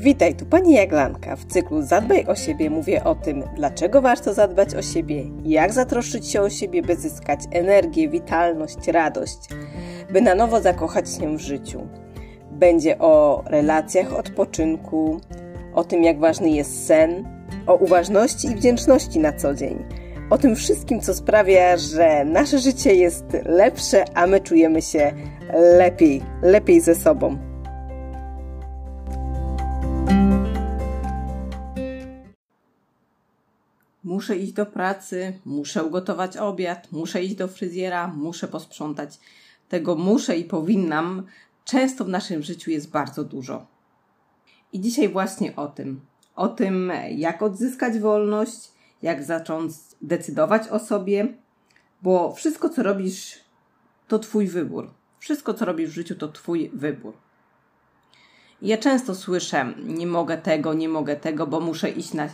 Witaj, tu Pani Jaglanka. W cyklu Zadbaj o siebie mówię o tym, dlaczego warto zadbać o siebie, jak zatroszczyć się o siebie, by zyskać energię, witalność, radość, by na nowo zakochać się w życiu. Będzie o relacjach, odpoczynku, o tym, jak ważny jest sen, o uważności i wdzięczności na co dzień. O tym wszystkim, co sprawia, że nasze życie jest lepsze, a my czujemy się lepiej, lepiej ze sobą. Muszę iść do pracy, muszę ugotować obiad, muszę iść do fryzjera, muszę posprzątać. Tego muszę i powinnam często w naszym życiu jest bardzo dużo. I dzisiaj właśnie o tym. O tym, jak odzyskać wolność, jak zacząć decydować o sobie, bo wszystko, co robisz, to Twój wybór. Wszystko, co robisz w życiu, to Twój wybór. Ja często słyszę, nie mogę tego, nie mogę tego, bo muszę iść na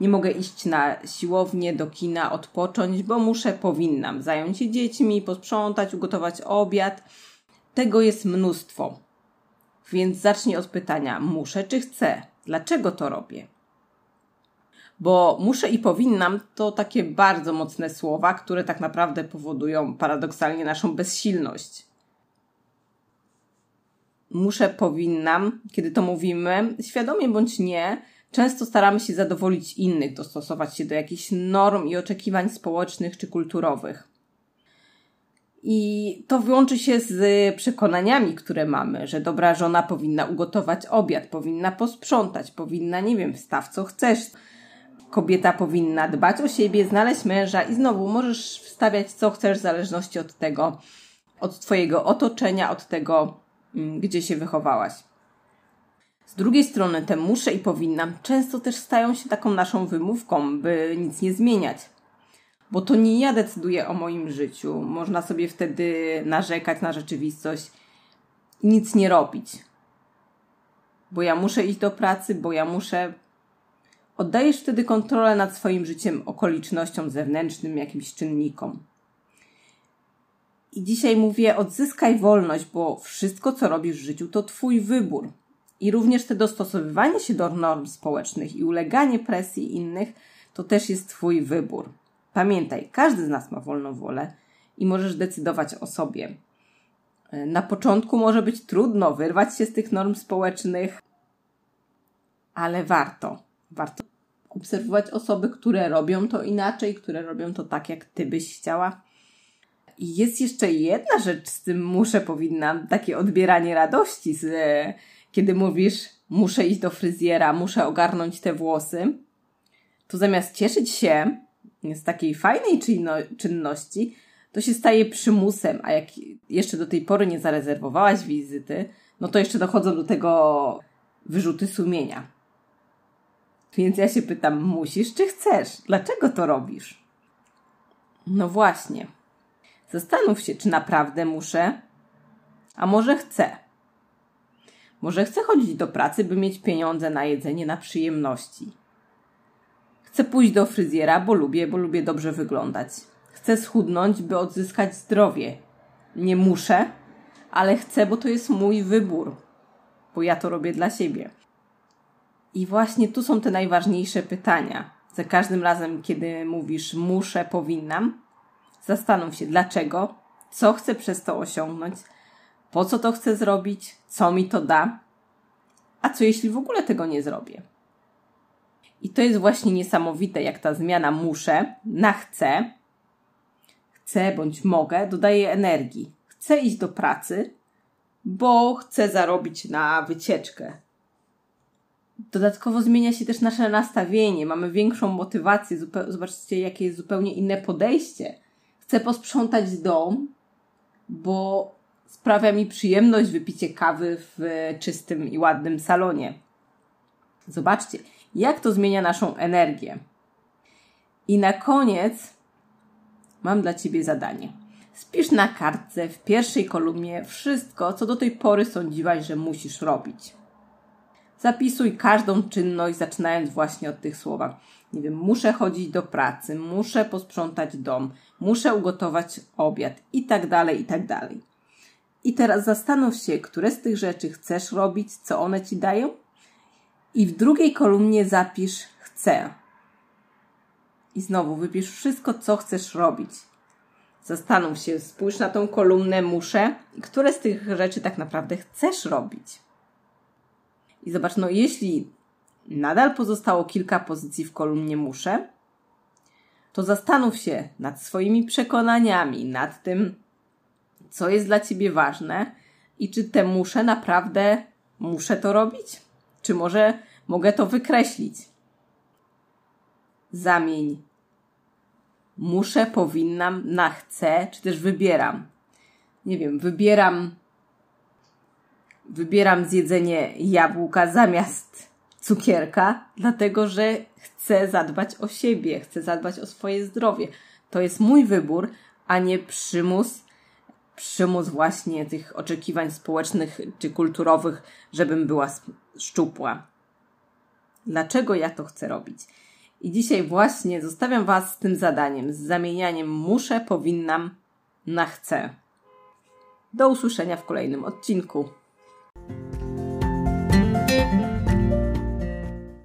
nie mogę iść na siłownię, do kina, odpocząć, bo muszę, powinnam zająć się dziećmi, posprzątać, ugotować obiad. Tego jest mnóstwo. Więc zacznij od pytania: muszę czy chcę? Dlaczego to robię? Bo muszę i powinnam to takie bardzo mocne słowa, które tak naprawdę powodują paradoksalnie naszą bezsilność. Muszę, powinnam, kiedy to mówimy, świadomie bądź nie, Często staramy się zadowolić innych, dostosować się do jakichś norm i oczekiwań społecznych czy kulturowych. I to łączy się z przekonaniami, które mamy, że dobra żona powinna ugotować obiad, powinna posprzątać, powinna, nie wiem, wstaw co chcesz. Kobieta powinna dbać o siebie, znaleźć męża i znowu możesz wstawiać co chcesz w zależności od tego, od Twojego otoczenia, od tego, gdzie się wychowałaś. Z drugiej strony te muszę i powinnam często też stają się taką naszą wymówką, by nic nie zmieniać. Bo to nie ja decyduję o moim życiu. Można sobie wtedy narzekać na rzeczywistość i nic nie robić. Bo ja muszę iść do pracy, bo ja muszę. Oddajesz wtedy kontrolę nad swoim życiem okolicznościom zewnętrznym, jakimś czynnikom. I dzisiaj mówię: odzyskaj wolność, bo wszystko, co robisz w życiu, to Twój wybór. I również te dostosowywanie się do norm społecznych i uleganie presji innych to też jest Twój wybór. Pamiętaj, każdy z nas ma wolną wolę i możesz decydować o sobie. Na początku może być trudno wyrwać się z tych norm społecznych, ale warto. Warto obserwować osoby, które robią to inaczej, które robią to tak, jak Ty byś chciała. I jest jeszcze jedna rzecz z tym muszę, powinnam, takie odbieranie radości z kiedy mówisz, muszę iść do fryzjera, muszę ogarnąć te włosy, to zamiast cieszyć się z takiej fajnej czynności, to się staje przymusem, a jak jeszcze do tej pory nie zarezerwowałaś wizyty, no to jeszcze dochodzą do tego wyrzuty sumienia. Więc ja się pytam, musisz czy chcesz? Dlaczego to robisz? No właśnie. Zastanów się, czy naprawdę muszę, a może chcę. Może chcę chodzić do pracy, by mieć pieniądze na jedzenie, na przyjemności. Chcę pójść do fryzjera, bo lubię, bo lubię dobrze wyglądać. Chcę schudnąć, by odzyskać zdrowie. Nie muszę, ale chcę, bo to jest mój wybór, bo ja to robię dla siebie. I właśnie tu są te najważniejsze pytania. Za każdym razem, kiedy mówisz muszę, powinnam, zastanów się dlaczego, co chcę przez to osiągnąć, po co to chcę zrobić, co mi to da, a co jeśli w ogóle tego nie zrobię. I to jest właśnie niesamowite, jak ta zmiana muszę na chcę, chcę bądź mogę, dodaje energii. Chcę iść do pracy, bo chcę zarobić na wycieczkę. Dodatkowo zmienia się też nasze nastawienie, mamy większą motywację. Zobaczcie, jakie jest zupełnie inne podejście. Chcę posprzątać dom, bo sprawia mi przyjemność wypicie kawy w czystym i ładnym salonie. Zobaczcie, jak to zmienia naszą energię. I na koniec mam dla Ciebie zadanie. Spisz na kartce w pierwszej kolumnie wszystko, co do tej pory sądziłaś, że musisz robić. Zapisuj każdą czynność, zaczynając właśnie od tych słów. Nie wiem, muszę chodzić do pracy, muszę posprzątać dom, muszę ugotować obiad i tak dalej, i tak dalej. I teraz zastanów się, które z tych rzeczy chcesz robić, co one ci dają I w drugiej kolumnie zapisz chcę. I znowu wypisz wszystko, co chcesz robić. Zastanów się, spójrz na tą kolumnę muszę które z tych rzeczy tak naprawdę chcesz robić. I zobacz, no jeśli nadal pozostało kilka pozycji w kolumnie muszę, to zastanów się nad swoimi przekonaniami, nad tym, co jest dla ciebie ważne i czy te muszę naprawdę muszę to robić? Czy może mogę to wykreślić? Zamień muszę, powinnam na chcę, czy też wybieram. Nie wiem, wybieram wybieram zjedzenie jabłka zamiast cukierka, dlatego że chcę zadbać o siebie, chcę zadbać o swoje zdrowie. To jest mój wybór, a nie przymus, przymus właśnie tych oczekiwań społecznych czy kulturowych, żebym była szczupła. Dlaczego ja to chcę robić? I dzisiaj właśnie zostawiam Was z tym zadaniem, z zamienianiem muszę, powinnam na chcę. Do usłyszenia w kolejnym odcinku. Thank you